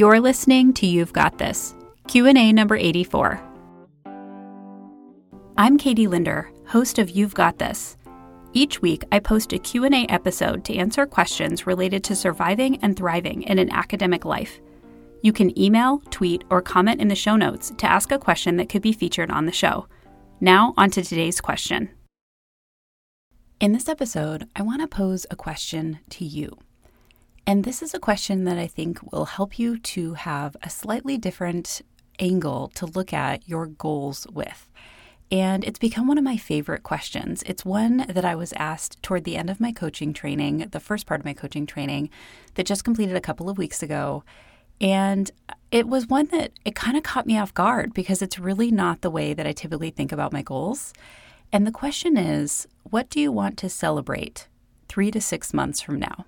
You're listening to You've Got This, Q&A number 84. I'm Katie Linder, host of You've Got This. Each week, I post a Q&A episode to answer questions related to surviving and thriving in an academic life. You can email, tweet, or comment in the show notes to ask a question that could be featured on the show. Now, on to today's question. In this episode, I want to pose a question to you. And this is a question that I think will help you to have a slightly different angle to look at your goals with. And it's become one of my favorite questions. It's one that I was asked toward the end of my coaching training, the first part of my coaching training that just completed a couple of weeks ago. And it was one that it kind of caught me off guard because it's really not the way that I typically think about my goals. And the question is what do you want to celebrate three to six months from now?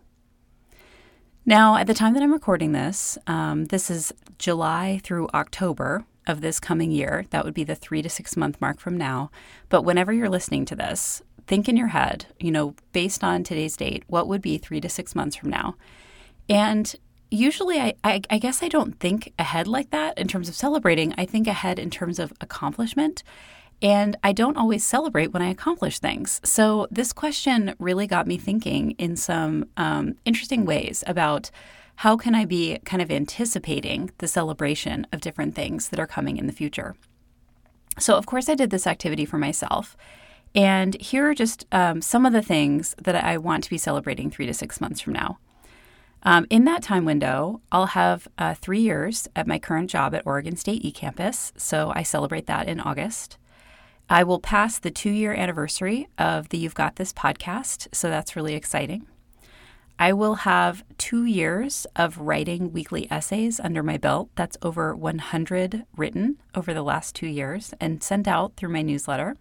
Now, at the time that I'm recording this, um, this is July through October of this coming year. That would be the three to six month mark from now. But whenever you're listening to this, think in your head, you know, based on today's date, what would be three to six months from now? And usually I, I, I, guess I don't think ahead like that in terms of celebrating. I think ahead in terms of accomplishment. And I don't always celebrate when I accomplish things. So this question really got me thinking in some um, interesting ways about how can I be kind of anticipating the celebration of different things that are coming in the future. So, of course, I did this activity for myself. And here are just um, some of the things that I want to be celebrating three to six months from now. Um, in that time window, I'll have uh, three years at my current job at Oregon State eCampus, so I celebrate that in August. I will pass the two year anniversary of the You've Got This podcast, so that's really exciting. I will have two years of writing weekly essays under my belt. That's over 100 written over the last two years and sent out through my newsletter.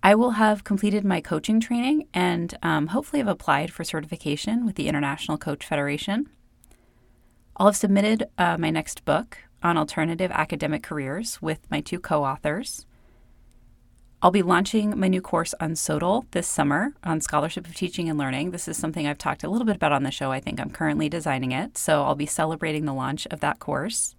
I will have completed my coaching training and um, hopefully have applied for certification with the International Coach Federation. I'll have submitted uh, my next book on alternative academic careers with my two co authors. I'll be launching my new course on SOTL this summer on Scholarship of Teaching and Learning. This is something I've talked a little bit about on the show. I think I'm currently designing it, so I'll be celebrating the launch of that course.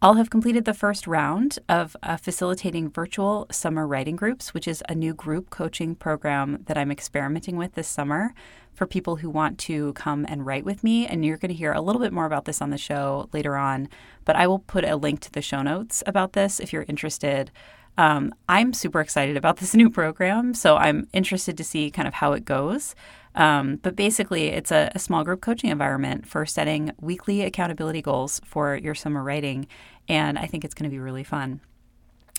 I'll have completed the first round of uh, facilitating virtual summer writing groups, which is a new group coaching program that I'm experimenting with this summer for people who want to come and write with me. And you're going to hear a little bit more about this on the show later on, but I will put a link to the show notes about this if you're interested. Um, I'm super excited about this new program, so I'm interested to see kind of how it goes. Um, but basically, it's a, a, small group coaching environment for setting weekly accountability goals for your summer writing. And I think it's going to be really fun.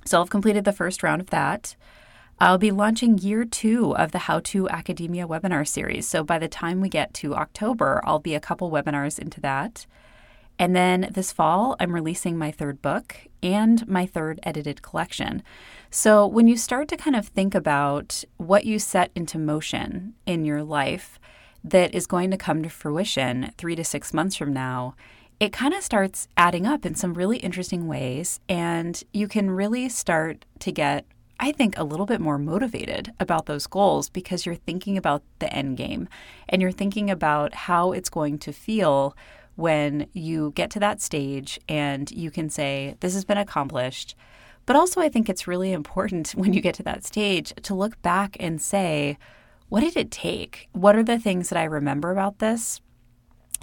So I've completed the first round of that. I'll be launching year two of the How to Academia webinar series. So by the time we get to October, I'll be a couple webinars into that. And then this fall, I'm releasing my third book and my third edited collection. So when you start to kind of think about what you set into motion in your life that is going to come to fruition three to six months from now, it kind of starts adding up in some really interesting ways. And you can really start to get I think, a little bit more motivated about those goals because you're thinking about the end game and you're thinking about how it's going to feel when you get to that stage and you can say, This has been accomplished. But also, I think it's really important when you get to that stage to look back and say, What did it take? What are the things that I remember about this?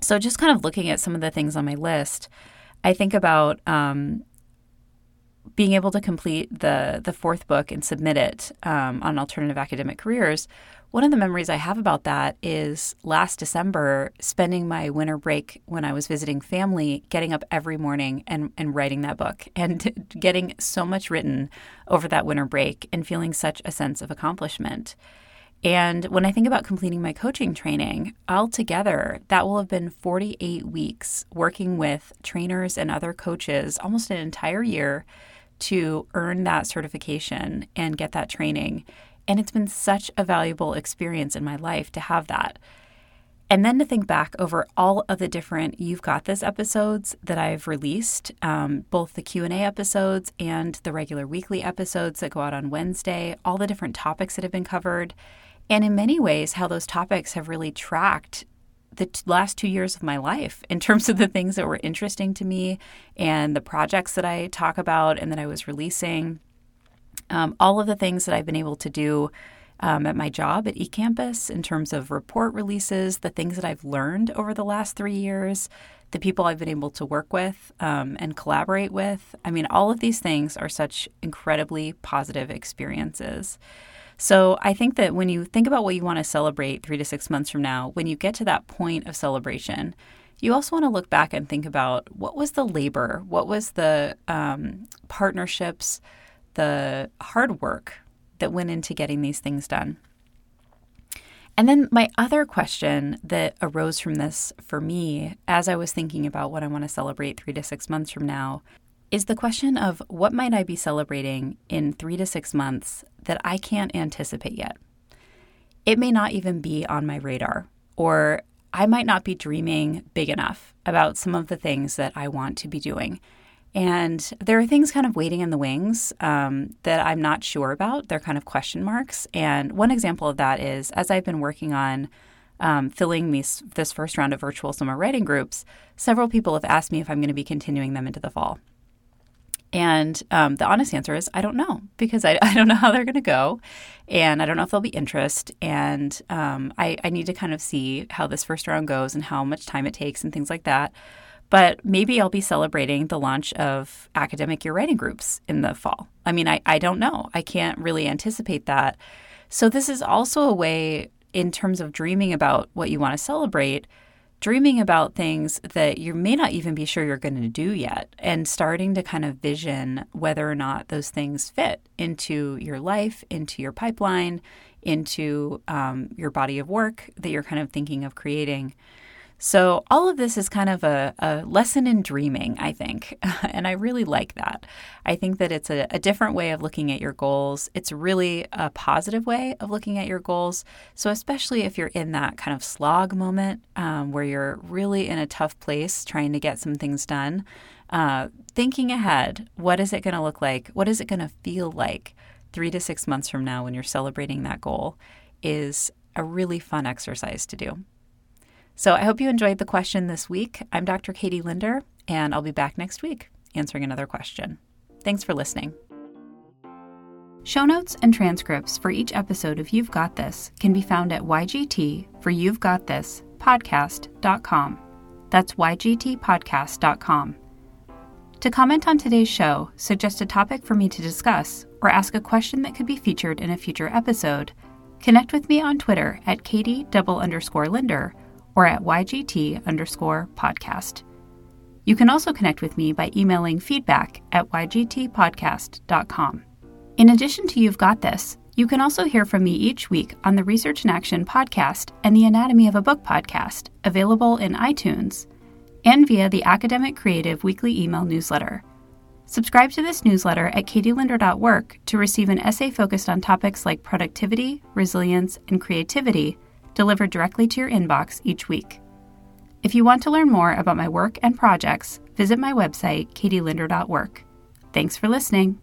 So, just kind of looking at some of the things on my list, I think about um, being able to complete the the fourth book and submit it um, on alternative academic careers one of the memories I have about that is last December, spending my winter break when I was visiting family, getting up every morning and, and writing that book and getting so much written over that winter break and feeling such a sense of accomplishment. And when I think about completing my coaching training, altogether, that will have been 48 weeks working with trainers and other coaches, almost an entire year to earn that certification and get that training. And it's been such a valuable experience in my life to have that. And then to think back over all of the different You've Got This episodes that I've released, um, both the Q&A episodes and the regular weekly episodes that go out on Wednesday, all the different topics that have been covered, and in many ways how those topics have really tracked the t- last two years of my life in terms of the things that were interesting to me and the projects that I talk about and that I was releasing. Um, all of the things that I've been able to do um, at my job at eCampus in terms of report releases, the things that I've learned over the last three years, the people I've been able to work with um, and collaborate with. I mean, all of these things are such incredibly positive experiences. So I think that when you think about what you want to celebrate three to six months from now, when you get to that point of celebration, you also want to look back and think about what was the labor, what was the um, partnerships, the hard work that went into getting these things done. And then my other question that arose from this for me as I was thinking about what I want to celebrate three to six months from now is the question of what might I be celebrating in three to six months that I can't anticipate yet. It may not even be on my radar, or I might not be dreaming big enough about some of the things that I want to be doing. And there are things kind of waiting in the wings um, that I'm not sure about. They're kind of question marks. And one example of that is as I've been working on um, filling these, this first round of virtual summer writing groups, several people have asked me if I'm going to be continuing them into the fall. And um, the honest answer is I don't know because I, I don't know how they're going to go. And I don't know if there'll be interest. And um, I, I need to kind of see how this first round goes and how much time it takes and things like that. But maybe I'll be celebrating the launch of academic year writing groups in the fall. I mean, I, I don't know. I can't really anticipate that. So, this is also a way, in terms of dreaming about what you want to celebrate, dreaming about things that you may not even be sure you're going to do yet, and starting to kind of vision whether or not those things fit into your life, into your pipeline, into um, your body of work that you're kind of thinking of creating. So, all of this is kind of a, a lesson in dreaming, I think. and I really like that. I think that it's a, a, different way of looking at your goals. It's really a positive way of looking at your goals. So, especially if you're in that kind of slog moment um, where you're really in a tough place trying to get some things done, uh, thinking ahead what is it going to look like? What is it going to feel like three to six months from now when you're celebrating that goal is a really fun exercise to do. So I hope you enjoyed the question this week. I'm Dr. Katie Linder, and I'll be back next week answering another question. Thanks for listening. Show notes and transcripts for each episode of You've Got This can be found at YGT for You've Got This podcast.com. That's YGTpodcast.com. To comment on today's show, suggest a topic for me to discuss, or ask a question that could be featured in a future episode, connect with me on Twitter at Katie double underscore Linder or at YGT underscore podcast. You can also connect with me by emailing feedback at ygtpodcast.com. In addition to You've Got This, you can also hear from me each week on the Research in Action podcast and the Anatomy of a Book podcast, available in iTunes, and via the Academic Creative weekly email newsletter. Subscribe to this newsletter at katielinder.work to receive an essay focused on topics like productivity, resilience, and creativity delivered directly to your inbox each week. If you want to learn more about my work and projects, visit my website, katielinder.work. Thanks for listening.